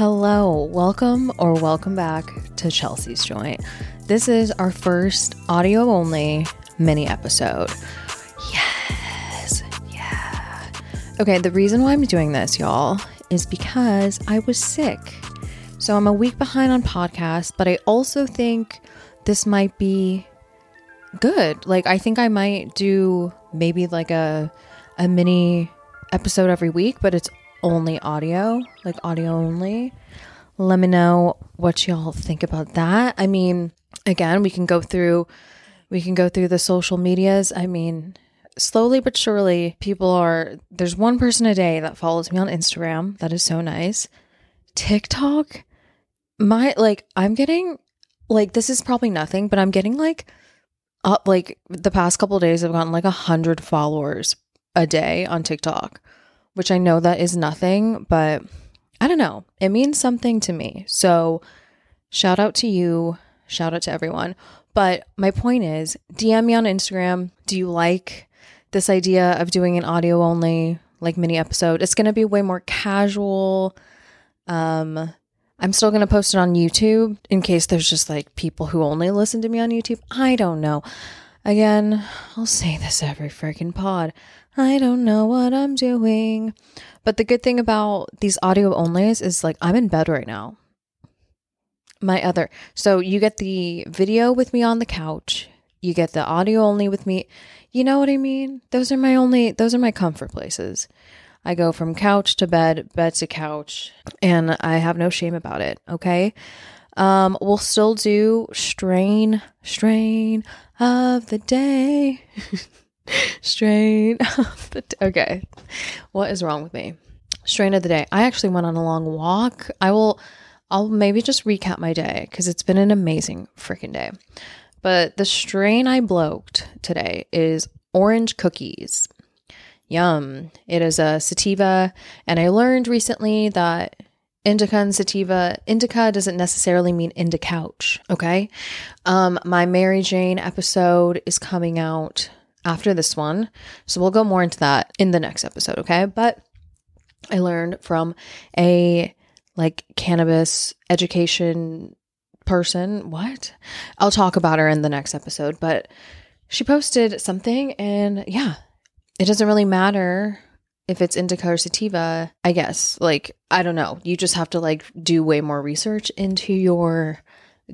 Hello, welcome or welcome back to Chelsea's Joint. This is our first audio only mini episode. Yes, yeah. Okay, the reason why I'm doing this, y'all, is because I was sick. So I'm a week behind on podcasts, but I also think this might be good. Like I think I might do maybe like a a mini episode every week, but it's only audio, like audio only. Let me know what y'all think about that. I mean, again, we can go through we can go through the social medias. I mean, slowly but surely people are there's one person a day that follows me on Instagram. That is so nice. TikTok my like I'm getting like this is probably nothing, but I'm getting like up like the past couple days I've gotten like a hundred followers a day on TikTok which I know that is nothing, but I don't know. It means something to me. So shout out to you, shout out to everyone. But my point is, DM me on Instagram. Do you like this idea of doing an audio only like mini episode? It's going to be way more casual. Um I'm still going to post it on YouTube in case there's just like people who only listen to me on YouTube. I don't know. Again, I'll say this every freaking pod. I don't know what I'm doing. But the good thing about these audio onlys is like I'm in bed right now. My other. So you get the video with me on the couch. You get the audio only with me. You know what I mean? Those are my only those are my comfort places. I go from couch to bed, bed to couch, and I have no shame about it, okay? Um, we'll still do strain, strain of the day. strain of the day. Okay. What is wrong with me? Strain of the day. I actually went on a long walk. I will I'll maybe just recap my day because it's been an amazing freaking day. But the strain I bloked today is orange cookies. Yum. It is a sativa, and I learned recently that indica and sativa indica doesn't necessarily mean indica couch okay um my mary jane episode is coming out after this one. So we'll go more into that in the next episode okay? But i learned from a like cannabis education person. What? I'll talk about her in the next episode but she posted something and yeah it doesn't really matter if it's indica or sativa, I guess, like, I don't know. You just have to like do way more research into your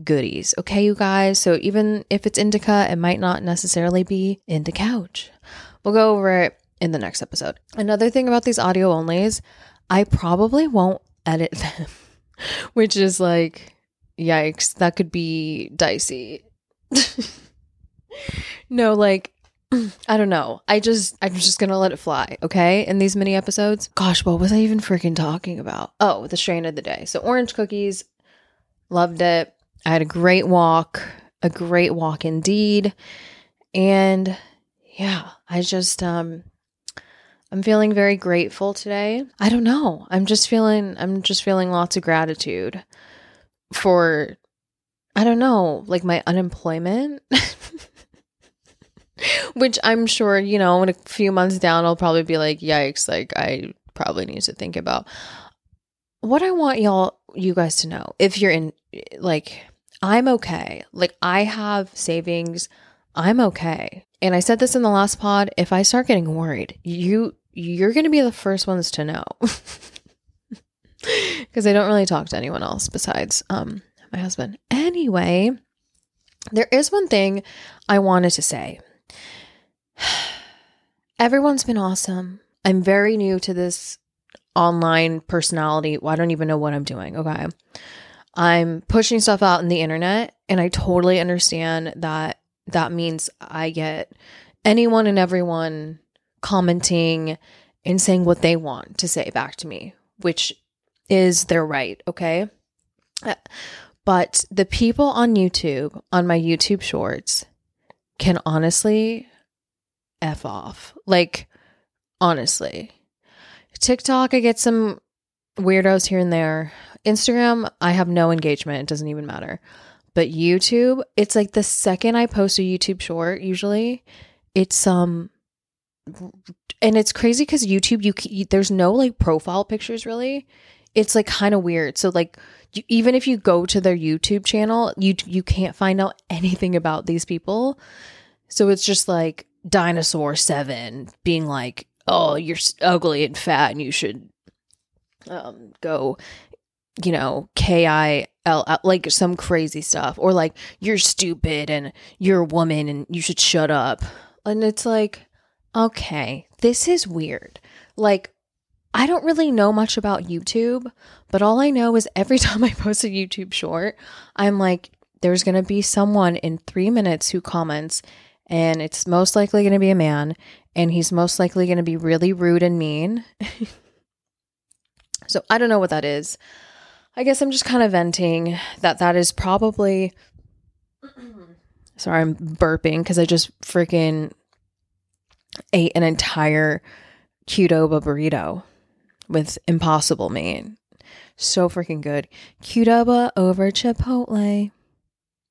goodies. Okay, you guys. So even if it's indica, it might not necessarily be indicouch. We'll go over it in the next episode. Another thing about these audio onlys, I probably won't edit them, which is like, yikes, that could be dicey. no, like, I don't know. I just I'm just gonna let it fly, okay? In these mini episodes. Gosh, what was I even freaking talking about? Oh, the strain of the day. So orange cookies, loved it. I had a great walk, a great walk indeed. And yeah, I just um I'm feeling very grateful today. I don't know. I'm just feeling I'm just feeling lots of gratitude for I don't know, like my unemployment. Which I'm sure, you know, in a few months down, I'll probably be like, yikes, like I probably need to think about. What I want y'all, you guys to know, if you're in, like, I'm okay. Like, I have savings. I'm okay. And I said this in the last pod. If I start getting worried, you, you're going to be the first ones to know. Because I don't really talk to anyone else besides um, my husband. Anyway, there is one thing I wanted to say Everyone's been awesome. I'm very new to this online personality. Well, I don't even know what I'm doing. Okay. I'm pushing stuff out in the internet, and I totally understand that that means I get anyone and everyone commenting and saying what they want to say back to me, which is their right. Okay. Uh, but the people on YouTube, on my YouTube shorts, can honestly F off. Like, honestly. TikTok, I get some weirdos here and there. Instagram, I have no engagement. It doesn't even matter. But YouTube, it's like the second I post a YouTube short, usually, it's um and it's crazy cuz YouTube you, there's no like profile pictures really. it's like kind of weird. So like you, even if you go to their YouTube channel, you you can't find out anything about these people. So it's just like dinosaur 7 being like, "Oh, you're ugly and fat and you should um go you know, K I L like some crazy stuff or like you're stupid and you're a woman and you should shut up." And it's like, "Okay, this is weird." Like I don't really know much about YouTube, but all I know is every time I post a YouTube short, I'm like, there's going to be someone in three minutes who comments, and it's most likely going to be a man, and he's most likely going to be really rude and mean. so I don't know what that is. I guess I'm just kind of venting that that is probably. Sorry, I'm burping because I just freaking ate an entire Qdoba burrito with impossible meat. So freaking good. Qdoba over Chipotle.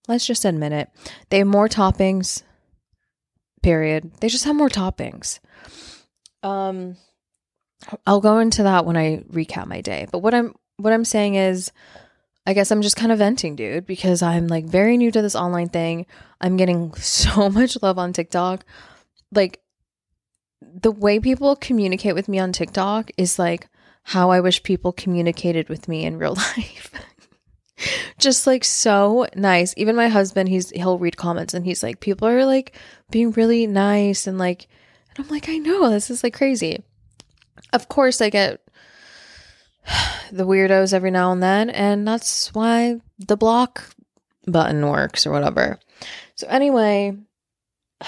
Let's just admit it. They have more toppings. Period. They just have more toppings. Um I'll go into that when I recap my day. But what I'm what I'm saying is I guess I'm just kind of venting, dude, because I'm like very new to this online thing. I'm getting so much love on TikTok. Like the way people communicate with me on TikTok is like how I wish people communicated with me in real life. Just like so nice. Even my husband, he's he'll read comments and he's like, people are like being really nice and like and I'm like, I know, this is like crazy. Of course I get the weirdos every now and then, and that's why the block button works or whatever. So anyway,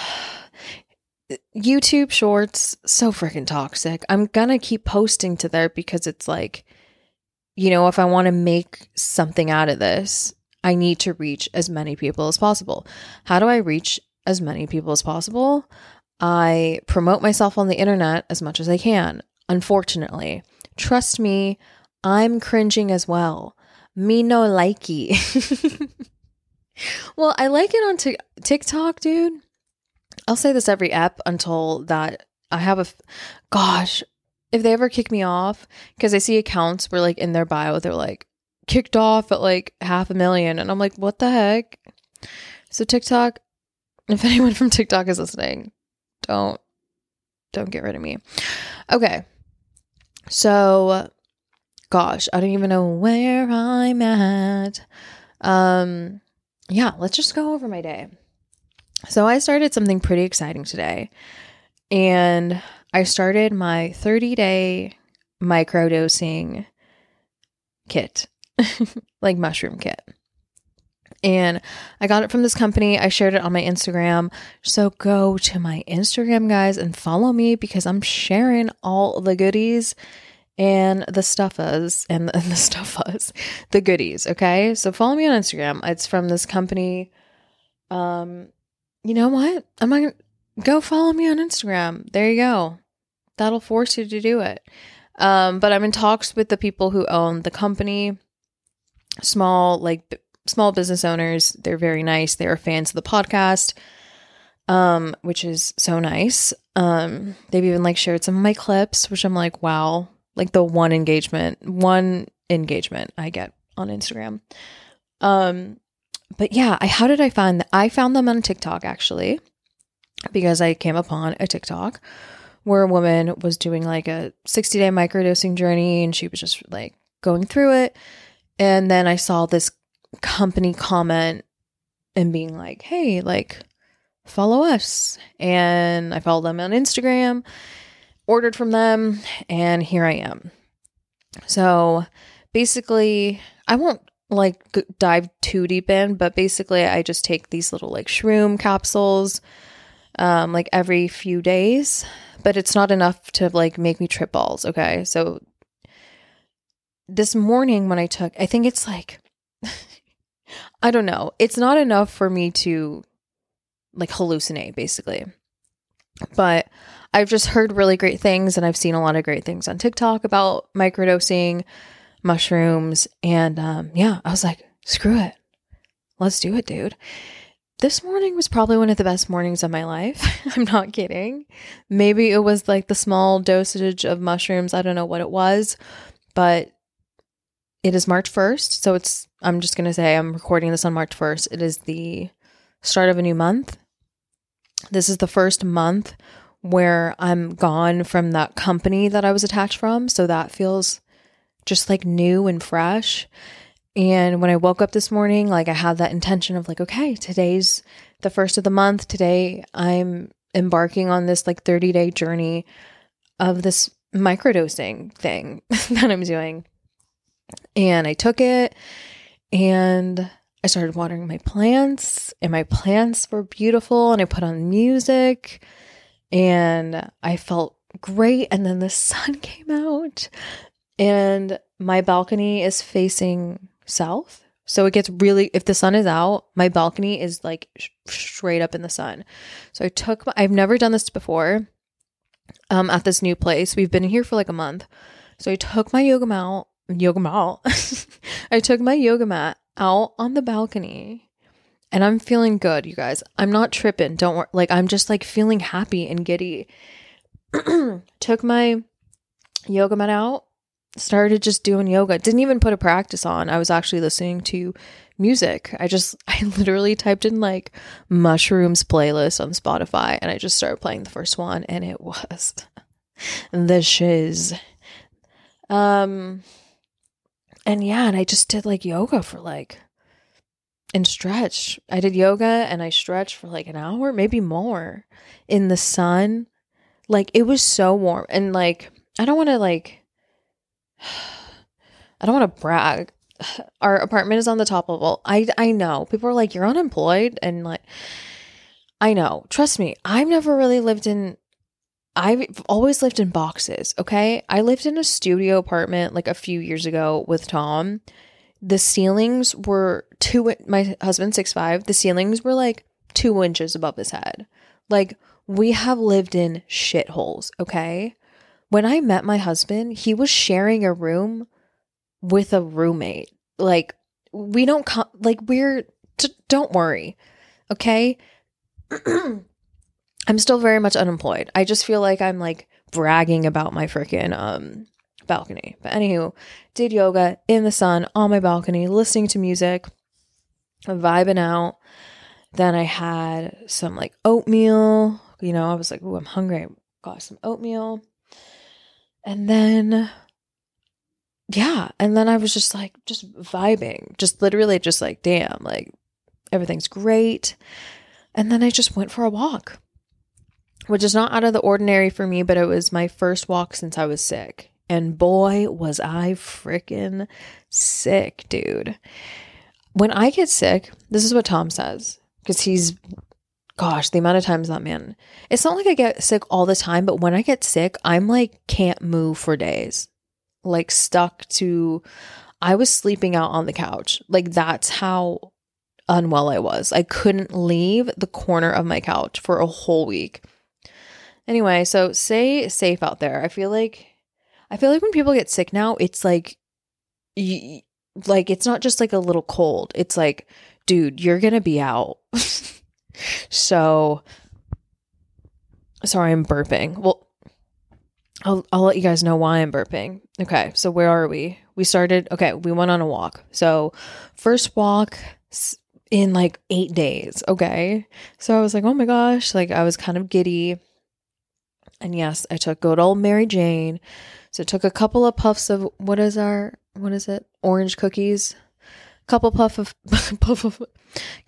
YouTube shorts, so freaking toxic. I'm gonna keep posting to there because it's like, you know, if I want to make something out of this, I need to reach as many people as possible. How do I reach as many people as possible? I promote myself on the internet as much as I can. Unfortunately, trust me, I'm cringing as well. Me no likey. well, I like it on t- TikTok, dude I'll say this every ep until that I have a f- gosh, if they ever kick me off because I see accounts where like in their bio they're like kicked off at like half a million and I'm like what the heck? So TikTok, if anyone from TikTok is listening, don't don't get rid of me. Okay. So gosh, I don't even know where I'm at. Um yeah, let's just go over my day. So I started something pretty exciting today. And I started my 30 day microdosing kit, like mushroom kit. And I got it from this company. I shared it on my Instagram. So go to my Instagram, guys, and follow me because I'm sharing all the goodies and the stuffas and the, stuffas, the goodies. Okay. So follow me on Instagram. It's from this company. Um, you know what? I'm gonna go follow me on Instagram. There you go. That'll force you to do it. Um, but I'm in talks with the people who own the company, small like small business owners. They're very nice. They are fans of the podcast, um, which is so nice. Um, they've even like shared some of my clips, which I'm like, wow, like the one engagement, one engagement I get on Instagram. Um, but yeah, I, how did I find that? I found them on TikTok actually, because I came upon a TikTok where a woman was doing like a 60 day microdosing journey and she was just like going through it. And then I saw this company comment and being like, hey, like, follow us. And I followed them on Instagram, ordered from them, and here I am. So basically, I won't like dive too deep in, but basically I just take these little like shroom capsules um like every few days, but it's not enough to like make me trip balls, okay? So this morning when I took I think it's like I don't know. It's not enough for me to like hallucinate basically. But I've just heard really great things and I've seen a lot of great things on TikTok about microdosing mushrooms. And um, yeah, I was like, screw it. Let's do it, dude. This morning was probably one of the best mornings of my life. I'm not kidding. Maybe it was like the small dosage of mushrooms. I don't know what it was, but it is March 1st. So it's, I'm just going to say I'm recording this on March 1st. It is the start of a new month. This is the first month where I'm gone from that company that I was attached from. So that feels just like new and fresh. And when I woke up this morning, like I had that intention of like, okay, today's the first of the month. Today I'm embarking on this like 30 day journey of this microdosing thing that I'm doing. And I took it and I started watering my plants, and my plants were beautiful. And I put on music and I felt great. And then the sun came out, and my balcony is facing south. So it gets really, if the sun is out, my balcony is like sh- straight up in the sun. So I took, my, I've never done this before um, at this new place. We've been here for like a month. So I took my yoga mat, yoga mat. I took my yoga mat out on the balcony and I'm feeling good, you guys. I'm not tripping. Don't worry. Like, I'm just like feeling happy and giddy. took my yoga mat out, started just doing yoga. Didn't even put a practice on. I was actually listening to music. I just, I literally typed in like mushrooms playlist on Spotify and I just started playing the first one and it was the shiz. Um, and yeah, and I just did like yoga for like and stretch. I did yoga and I stretched for like an hour, maybe more in the sun. Like it was so warm and like I don't want to like I don't want to brag. Our apartment is on the top level. I I know. People are like you're unemployed and like I know. Trust me. I've never really lived in I've always lived in boxes, okay? I lived in a studio apartment like a few years ago with Tom. The ceilings were two, my husband's six five. the ceilings were like two inches above his head. Like, we have lived in shitholes, okay? When I met my husband, he was sharing a room with a roommate. Like, we don't, come, like, we're, t- don't worry, okay? I'm still very much unemployed. I just feel like I'm like bragging about my freaking um balcony. But anywho, did yoga in the sun on my balcony, listening to music, vibing out. Then I had some like oatmeal. You know, I was like, "Ooh, I'm hungry." I got some oatmeal. And then yeah, and then I was just like just vibing, just literally just like, "Damn, like everything's great." And then I just went for a walk which is not out of the ordinary for me, but it was my first walk since I was sick. And boy, was I freaking sick, dude. When I get sick, this is what Tom says, because he's, gosh, the amount of times that man, it's not like I get sick all the time, but when I get sick, I'm like, can't move for days, like stuck to, I was sleeping out on the couch. Like, that's how unwell I was. I couldn't leave the corner of my couch for a whole week. Anyway, so stay safe out there. I feel like I feel like when people get sick now, it's like y- like it's not just like a little cold. It's like, dude, you're going to be out. so sorry I'm burping. Well, I'll I'll let you guys know why I'm burping. Okay, so where are we? We started okay, we went on a walk. So first walk in like 8 days, okay? So I was like, "Oh my gosh, like I was kind of giddy." And yes, I took good old Mary Jane. So I took a couple of puffs of what is our what is it? Orange cookies. Couple puff of puff of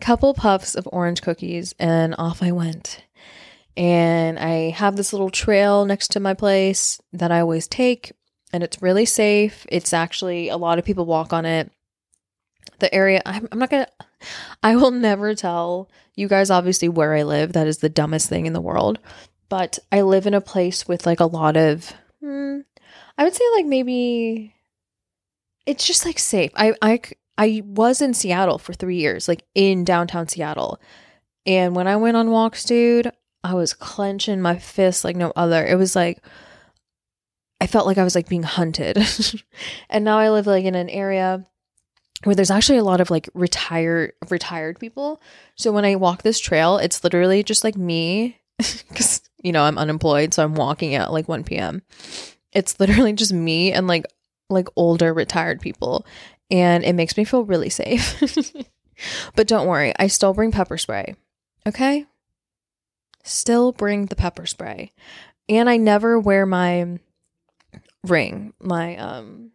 couple puffs of orange cookies and off I went. And I have this little trail next to my place that I always take and it's really safe. It's actually a lot of people walk on it. The area I'm, I'm not going to I will never tell you guys obviously where I live. That is the dumbest thing in the world but I live in a place with like a lot of hmm, I would say like maybe it's just like safe. I I I was in Seattle for 3 years, like in downtown Seattle. And when I went on walks, dude, I was clenching my fists like no other. It was like I felt like I was like being hunted. and now I live like in an area where there's actually a lot of like retired retired people. So when I walk this trail, it's literally just like me cuz you know, I'm unemployed, so I'm walking at like 1 p.m. It's literally just me and like like older retired people and it makes me feel really safe. but don't worry, I still bring pepper spray. Okay? Still bring the pepper spray. And I never wear my ring. My um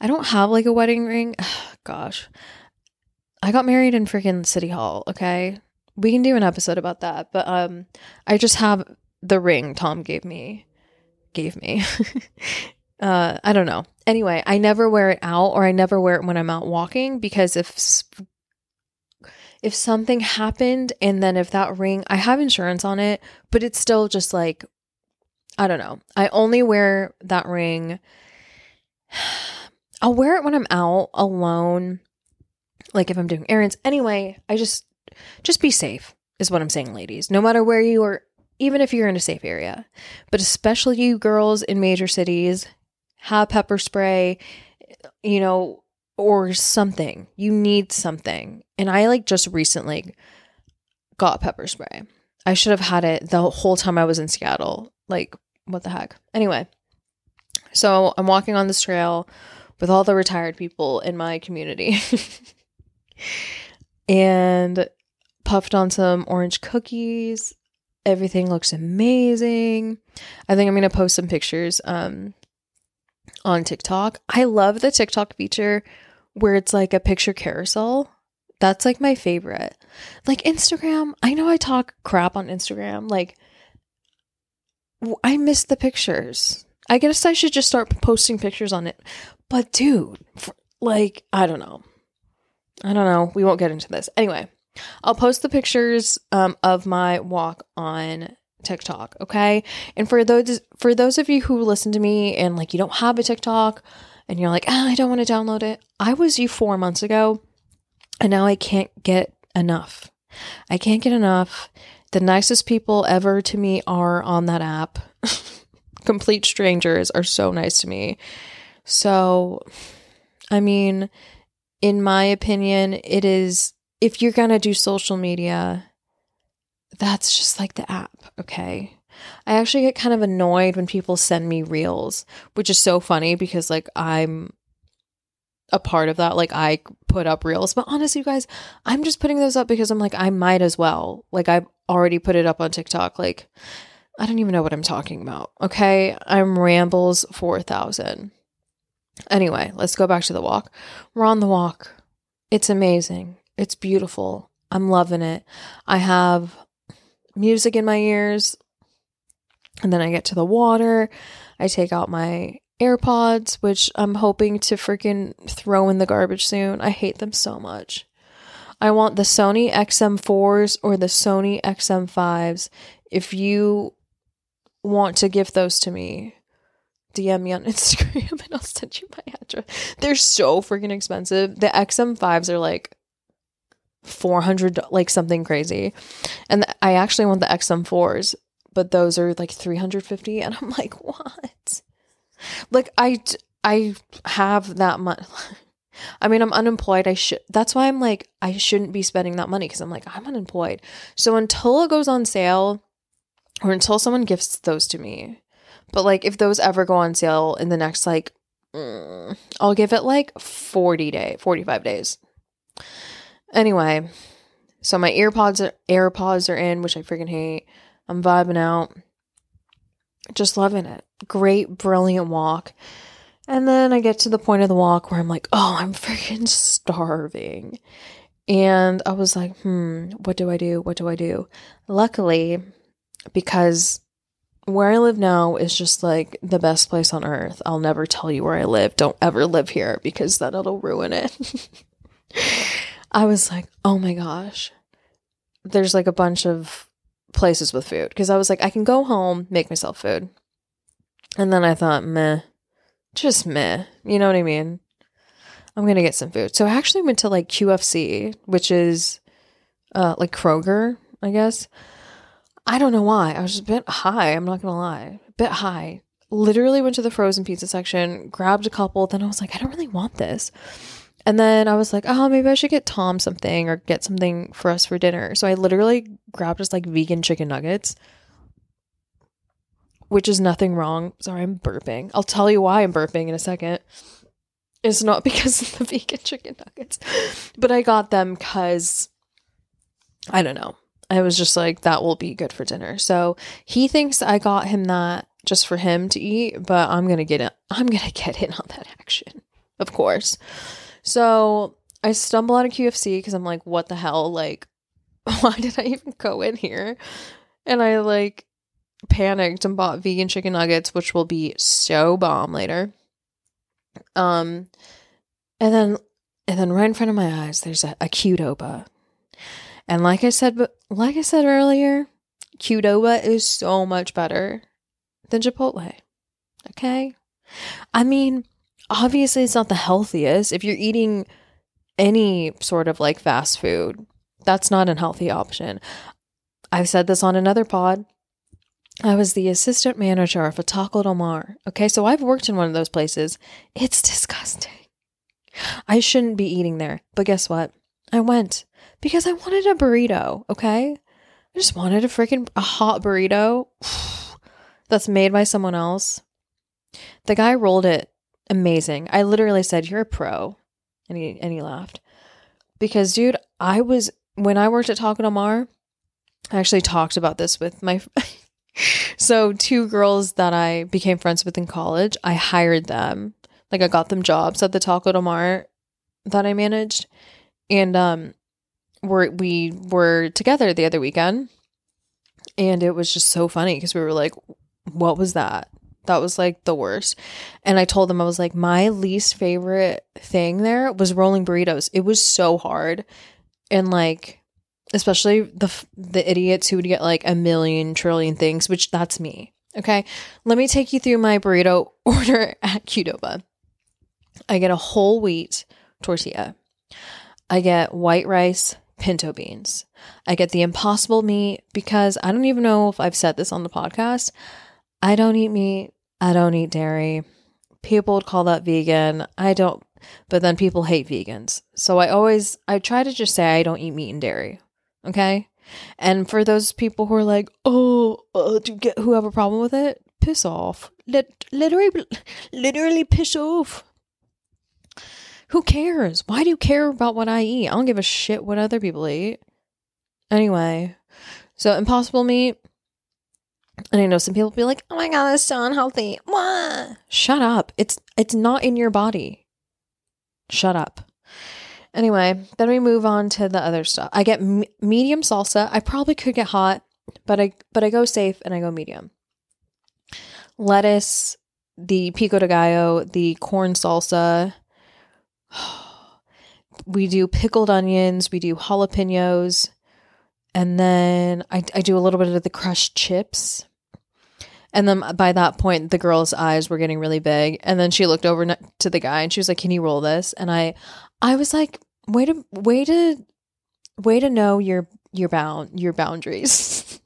I don't have like a wedding ring. Gosh. I got married in freaking City Hall, okay? We can do an episode about that, but um I just have the ring Tom gave me. Gave me. uh I don't know. Anyway, I never wear it out or I never wear it when I'm out walking because if if something happened and then if that ring I have insurance on it, but it's still just like I don't know. I only wear that ring I'll wear it when I'm out alone like if I'm doing errands. Anyway, I just just be safe is what I'm saying, ladies. No matter where you are, even if you're in a safe area, but especially you girls in major cities, have pepper spray, you know, or something. You need something. And I like just recently got pepper spray. I should have had it the whole time I was in Seattle. Like, what the heck? Anyway, so I'm walking on this trail with all the retired people in my community. and puffed on some orange cookies. Everything looks amazing. I think I'm going to post some pictures um, on TikTok. I love the TikTok feature where it's like a picture carousel. That's like my favorite. Like Instagram, I know I talk crap on Instagram. Like, I miss the pictures. I guess I should just start posting pictures on it. But dude, for, like, I don't know. I don't know. We won't get into this. Anyway, I'll post the pictures um, of my walk on TikTok, okay? And for those for those of you who listen to me and like you don't have a TikTok and you're like, oh, I don't want to download it. I was you 4 months ago and now I can't get enough. I can't get enough. The nicest people ever to me are on that app. Complete strangers are so nice to me. So, I mean, in my opinion, it is if you're going to do social media, that's just like the app, okay? I actually get kind of annoyed when people send me reels, which is so funny because like I'm a part of that. Like I put up reels, but honestly, you guys, I'm just putting those up because I'm like, I might as well. Like I've already put it up on TikTok. Like I don't even know what I'm talking about. Okay. I'm rambles 4000. Anyway, let's go back to the walk. We're on the walk. It's amazing. It's beautiful. I'm loving it. I have music in my ears. And then I get to the water. I take out my AirPods, which I'm hoping to freaking throw in the garbage soon. I hate them so much. I want the Sony XM4s or the Sony XM5s. If you want to give those to me, DM me on Instagram and I'll send you my address. They're so freaking expensive. The XM5s are like 400 like something crazy. And I actually want the XM4s, but those are like 350 and I'm like, "What?" Like I I have that much I mean, I'm unemployed. I should that's why I'm like I shouldn't be spending that money cuz I'm like I'm unemployed. So until it goes on sale or until someone gifts those to me, but like if those ever go on sale in the next like mm, I'll give it like 40 day, 45 days. Anyway, so my earpods are AirPods are in, which I freaking hate. I'm vibing out. Just loving it. Great, brilliant walk. And then I get to the point of the walk where I'm like, oh, I'm freaking starving. And I was like, hmm, what do I do? What do I do? Luckily, because where I live now is just like the best place on earth. I'll never tell you where I live. Don't ever live here because then it'll ruin it. I was like, oh my gosh. There's like a bunch of places with food because I was like, I can go home, make myself food. And then I thought, meh, just meh. You know what I mean? I'm going to get some food. So I actually went to like QFC, which is uh, like Kroger, I guess. I don't know why. I was just a bit high. I'm not going to lie. A bit high. Literally went to the frozen pizza section, grabbed a couple. Then I was like, I don't really want this. And then I was like, oh, maybe I should get Tom something or get something for us for dinner. So I literally grabbed just like vegan chicken nuggets. which is nothing wrong. Sorry, I'm burping. I'll tell you why I'm burping in a second. It's not because of the vegan chicken nuggets, but I got them because I don't know. I was just like, that will be good for dinner. So he thinks I got him that just for him to eat, but I'm gonna get it. I'm gonna get in on that action, of course. So I stumble out of QFC because I'm like, what the hell? Like, why did I even go in here? And I like panicked and bought vegan chicken nuggets, which will be so bomb later. Um, and then and then right in front of my eyes, there's a, a Qdoba. And like I said, but like I said earlier, Qdoba is so much better than Chipotle. Okay? I mean, obviously it's not the healthiest. If you're eating any sort of like fast food, that's not an healthy option. I've said this on another pod. I was the assistant manager of a Taco Del Mar. Okay, so I've worked in one of those places. It's disgusting. I shouldn't be eating there, but guess what? I went because I wanted a burrito. Okay, I just wanted a freaking a hot burrito that's made by someone else. The guy rolled it amazing. I literally said, "You're a pro," and he and he laughed because, dude, I was when I worked at Taco Del Mar. I actually talked about this with my. so two girls that I became friends with in college, I hired them. Like I got them jobs at the Taco Del Mar that I managed, and um, we're we were together the other weekend, and it was just so funny because we were like, "What was that?" That was like the worst. And I told them, I was like, my least favorite thing there was rolling burritos. It was so hard. And like, especially the the idiots who would get like a million trillion things, which that's me. Okay, let me take you through my burrito order at Qdoba. I get a whole wheat tortilla. I get white rice, pinto beans. I get the impossible meat because I don't even know if I've said this on the podcast. I don't eat meat. I don't eat dairy. People would call that vegan. I don't, but then people hate vegans. So I always, I try to just say I don't eat meat and dairy. Okay. And for those people who are like, oh, uh, to get who have a problem with it, piss off. Literally, literally piss off. Who cares? Why do you care about what I eat? I don't give a shit what other people eat. Anyway, so impossible meat. And I know some people be like, "Oh my god, that's so unhealthy." What? Shut up. It's it's not in your body. Shut up. Anyway, then we move on to the other stuff. I get medium salsa. I probably could get hot, but I but I go safe and I go medium. Lettuce, the pico de gallo, the corn salsa. We do pickled onions, we do jalapenos, and then I, I do a little bit of the crushed chips. And then by that point, the girl's eyes were getting really big. And then she looked over to the guy and she was like, "Can you roll this?" And I, I was like, "Way to, way to, way to know your your bound your boundaries."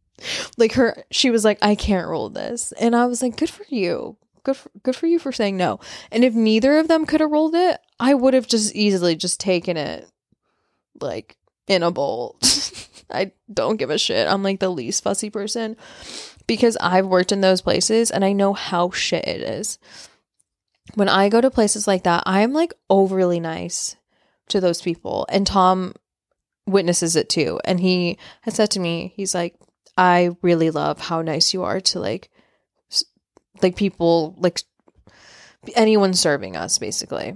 like her, she was like, "I can't roll this," and I was like, "Good for you." Good for, good for you for saying no. And if neither of them could have rolled it, I would have just easily just taken it like in a bowl. I don't give a shit. I'm like the least fussy person because I've worked in those places and I know how shit it is. When I go to places like that, I'm like overly nice to those people. And Tom witnesses it too. And he has said to me, he's like, I really love how nice you are to like, like people, like anyone serving us, basically.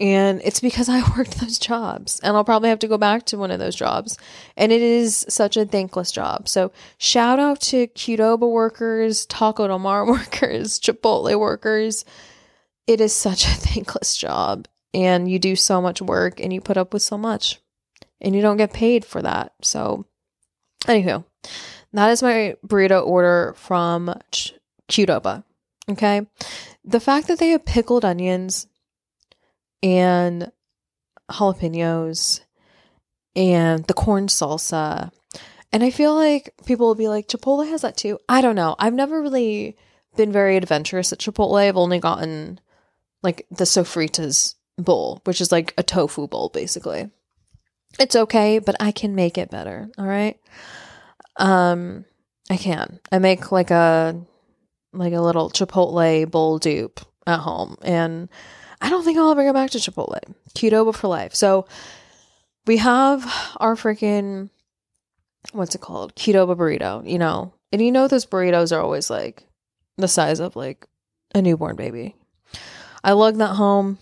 And it's because I worked those jobs. And I'll probably have to go back to one of those jobs. And it is such a thankless job. So shout out to Qdoba workers, Taco Del Mar workers, Chipotle workers. It is such a thankless job. And you do so much work and you put up with so much. And you don't get paid for that. So, anywho, that is my burrito order from Qdoba. Okay. The fact that they have pickled onions and jalapenos and the corn salsa. And I feel like people will be like, Chipotle has that too. I don't know. I've never really been very adventurous at Chipotle. I've only gotten like the sofritas bowl, which is like a tofu bowl basically. It's okay, but I can make it better. All right. Um, I can. I make like a like a little Chipotle bowl dupe at home. And I don't think I'll ever go back to Chipotle. Qdoba for life. So we have our freaking what's it called? Qdoba burrito, you know. And you know those burritos are always like the size of like a newborn baby. I lug that home.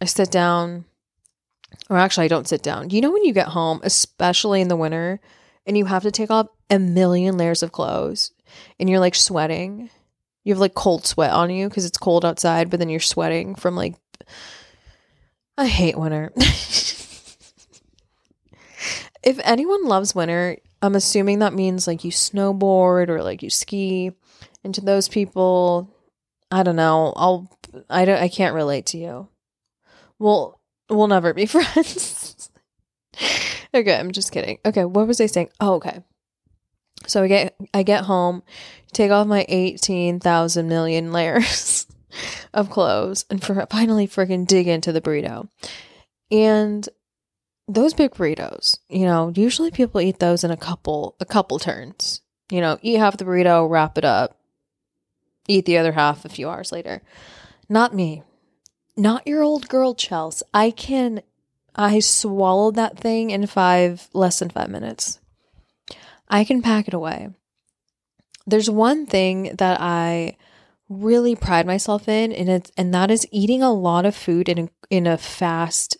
I sit down. Or actually I don't sit down. You know when you get home, especially in the winter, and you have to take off a million layers of clothes and you're like sweating. You have like cold sweat on you because it's cold outside, but then you're sweating from like I hate winter. if anyone loves winter, I'm assuming that means like you snowboard or like you ski. And to those people, I don't know. I'll I don't I can't relate to you. We'll we'll never be friends. okay, I'm just kidding. Okay, what was I saying? Oh, okay. So I get I get home, take off my 18,000 million layers of clothes and for finally freaking dig into the burrito. And those big burritos, you know, usually people eat those in a couple a couple turns. You know, eat half the burrito, wrap it up, eat the other half a few hours later. Not me. Not your old girl, Chels. I can I swallowed that thing in five less than five minutes. I can pack it away. There's one thing that I really pride myself in and it's and that is eating a lot of food in a, in a fast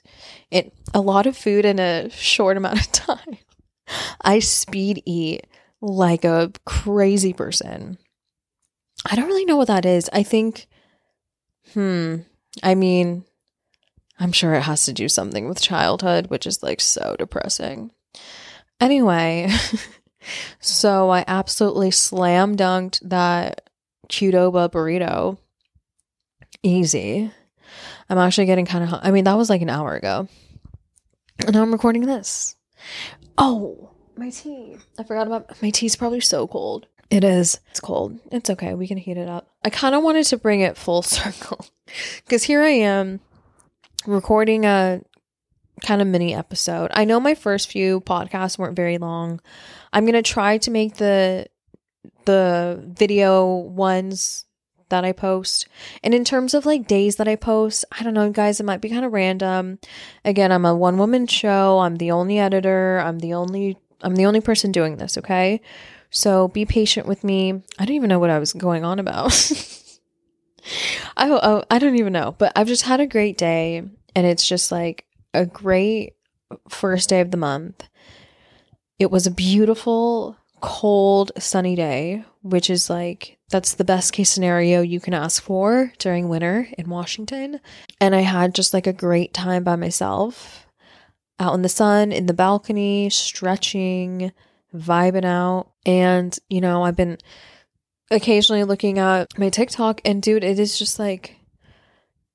it a lot of food in a short amount of time. I speed eat like a crazy person. I don't really know what that is. I think hmm, I mean I'm sure it has to do something with childhood, which is like so depressing. Anyway, so I absolutely slam dunked that Qdoba burrito. Easy. I'm actually getting kind of, I mean, that was like an hour ago. And now I'm recording this. Oh, my tea. I forgot about my tea's probably so cold. It is. It's cold. It's okay. We can heat it up. I kind of wanted to bring it full circle because here I am recording a kind of mini episode. I know my first few podcasts weren't very long. I'm going to try to make the the video ones that I post. And in terms of like days that I post, I don't know, guys, it might be kind of random. Again, I'm a one woman show. I'm the only editor. I'm the only I'm the only person doing this, okay? So be patient with me. I don't even know what I was going on about. I oh, I don't even know, but I've just had a great day and it's just like a great first day of the month. It was a beautiful cold, sunny day, which is like that's the best case scenario you can ask for during winter in Washington. And I had just like a great time by myself out in the sun, in the balcony, stretching, vibing out. And, you know, I've been occasionally looking at my TikTok and dude, it is just like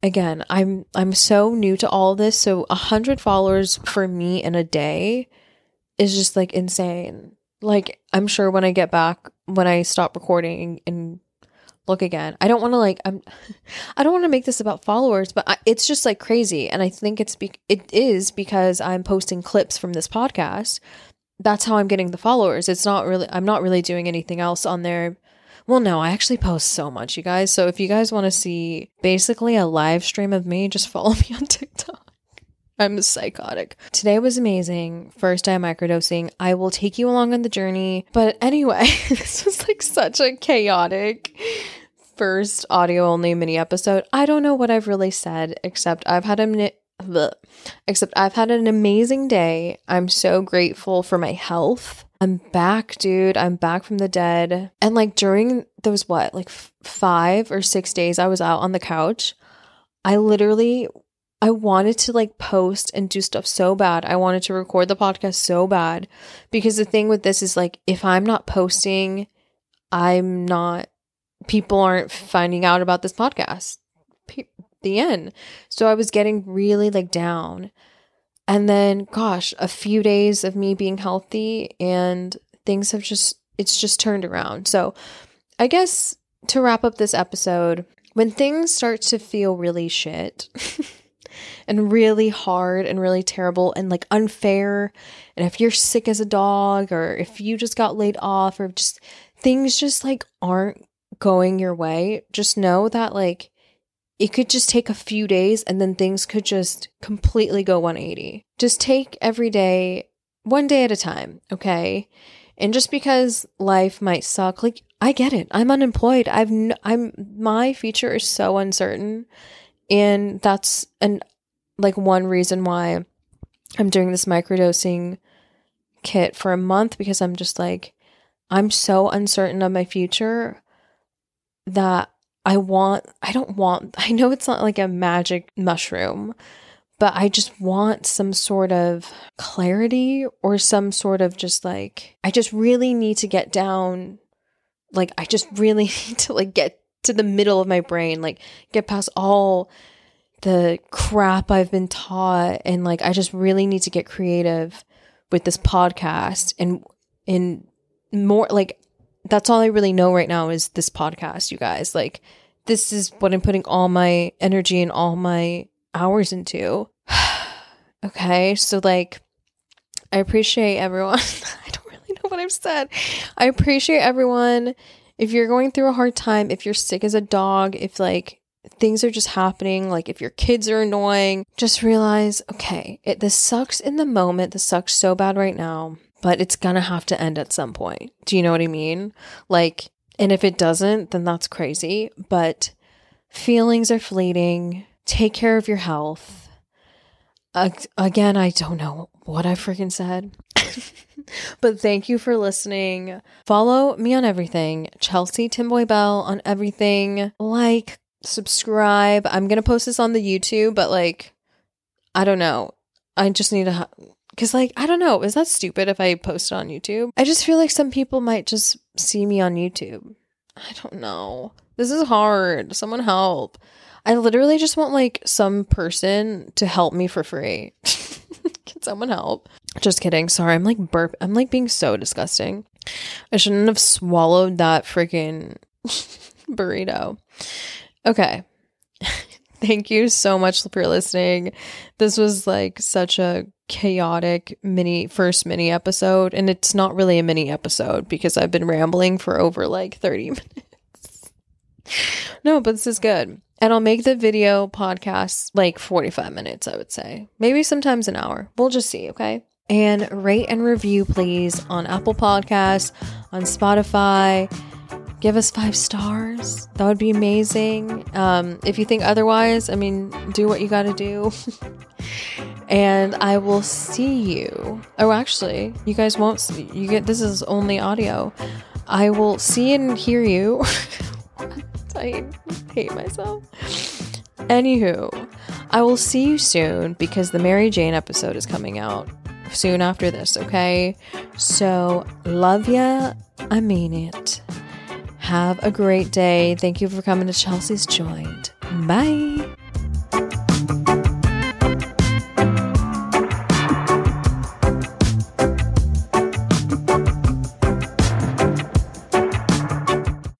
again, I'm I'm so new to all this. So a hundred followers for me in a day is just like insane like I'm sure when I get back when I stop recording and look again. I don't want to like I'm I don't want to make this about followers, but I, it's just like crazy and I think it's be, it is because I'm posting clips from this podcast. That's how I'm getting the followers. It's not really I'm not really doing anything else on there. Well, no, I actually post so much, you guys. So if you guys want to see basically a live stream of me, just follow me on TikTok. I'm psychotic. Today was amazing. First time microdosing. I will take you along on the journey. But anyway, this was like such a chaotic first audio only mini episode. I don't know what I've really said except I've had a except I've had an amazing day. I'm so grateful for my health. I'm back, dude. I'm back from the dead. And like during those what, like f- 5 or 6 days I was out on the couch, I literally I wanted to like post and do stuff so bad. I wanted to record the podcast so bad because the thing with this is like if I'm not posting, I'm not people aren't finding out about this podcast. the end. So I was getting really like down. And then gosh, a few days of me being healthy and things have just it's just turned around. So I guess to wrap up this episode, when things start to feel really shit and really hard and really terrible and like unfair. And if you're sick as a dog or if you just got laid off or just things just like aren't going your way, just know that like it could just take a few days and then things could just completely go 180. Just take every day one day at a time, okay? And just because life might suck, like I get it. I'm unemployed. I've n- I'm my future is so uncertain, and that's an like one reason why I'm doing this microdosing kit for a month because I'm just like I'm so uncertain of my future that I want I don't want I know it's not like a magic mushroom, but I just want some sort of clarity or some sort of just like, I just really need to get down. Like, I just really need to like get to the middle of my brain, like get past all the crap I've been taught. And like, I just really need to get creative with this podcast and, and more like, that's all I really know right now is this podcast, you guys. Like, this is what I'm putting all my energy and all my hours into. okay, so like, I appreciate everyone. I don't really know what I've said. I appreciate everyone. If you're going through a hard time, if you're sick as a dog, if like things are just happening, like if your kids are annoying, just realize, okay, it this sucks in the moment. This sucks so bad right now, but it's gonna have to end at some point. Do you know what I mean? Like, and if it doesn't, then that's crazy. But feelings are fleeting take care of your health. Uh, again, I don't know what I freaking said. but thank you for listening. Follow me on everything. Chelsea Timboy Bell on everything. Like, subscribe. I'm going to post this on the YouTube, but like, I don't know. I just need to. Cause like I don't know, is that stupid if I post it on YouTube? I just feel like some people might just see me on YouTube. I don't know. This is hard. Someone help. I literally just want like some person to help me for free. Can someone help? Just kidding. Sorry, I'm like burp. I'm like being so disgusting. I shouldn't have swallowed that freaking burrito. Okay. Thank you so much for listening. This was like such a chaotic mini first mini episode and it's not really a mini episode because I've been rambling for over like 30 minutes. no, but this is good. And I'll make the video podcast like 45 minutes, I would say. Maybe sometimes an hour. We'll just see, okay? And rate and review, please, on Apple Podcasts, on Spotify. Give us five stars. That would be amazing. Um, if you think otherwise, I mean, do what you got to do. and I will see you. Oh, actually, you guys won't. See, you get this is only audio. I will see and hear you. I hate myself. Anywho, I will see you soon because the Mary Jane episode is coming out soon after this, okay? So, love ya. I mean it. Have a great day. Thank you for coming to Chelsea's Joint. Bye.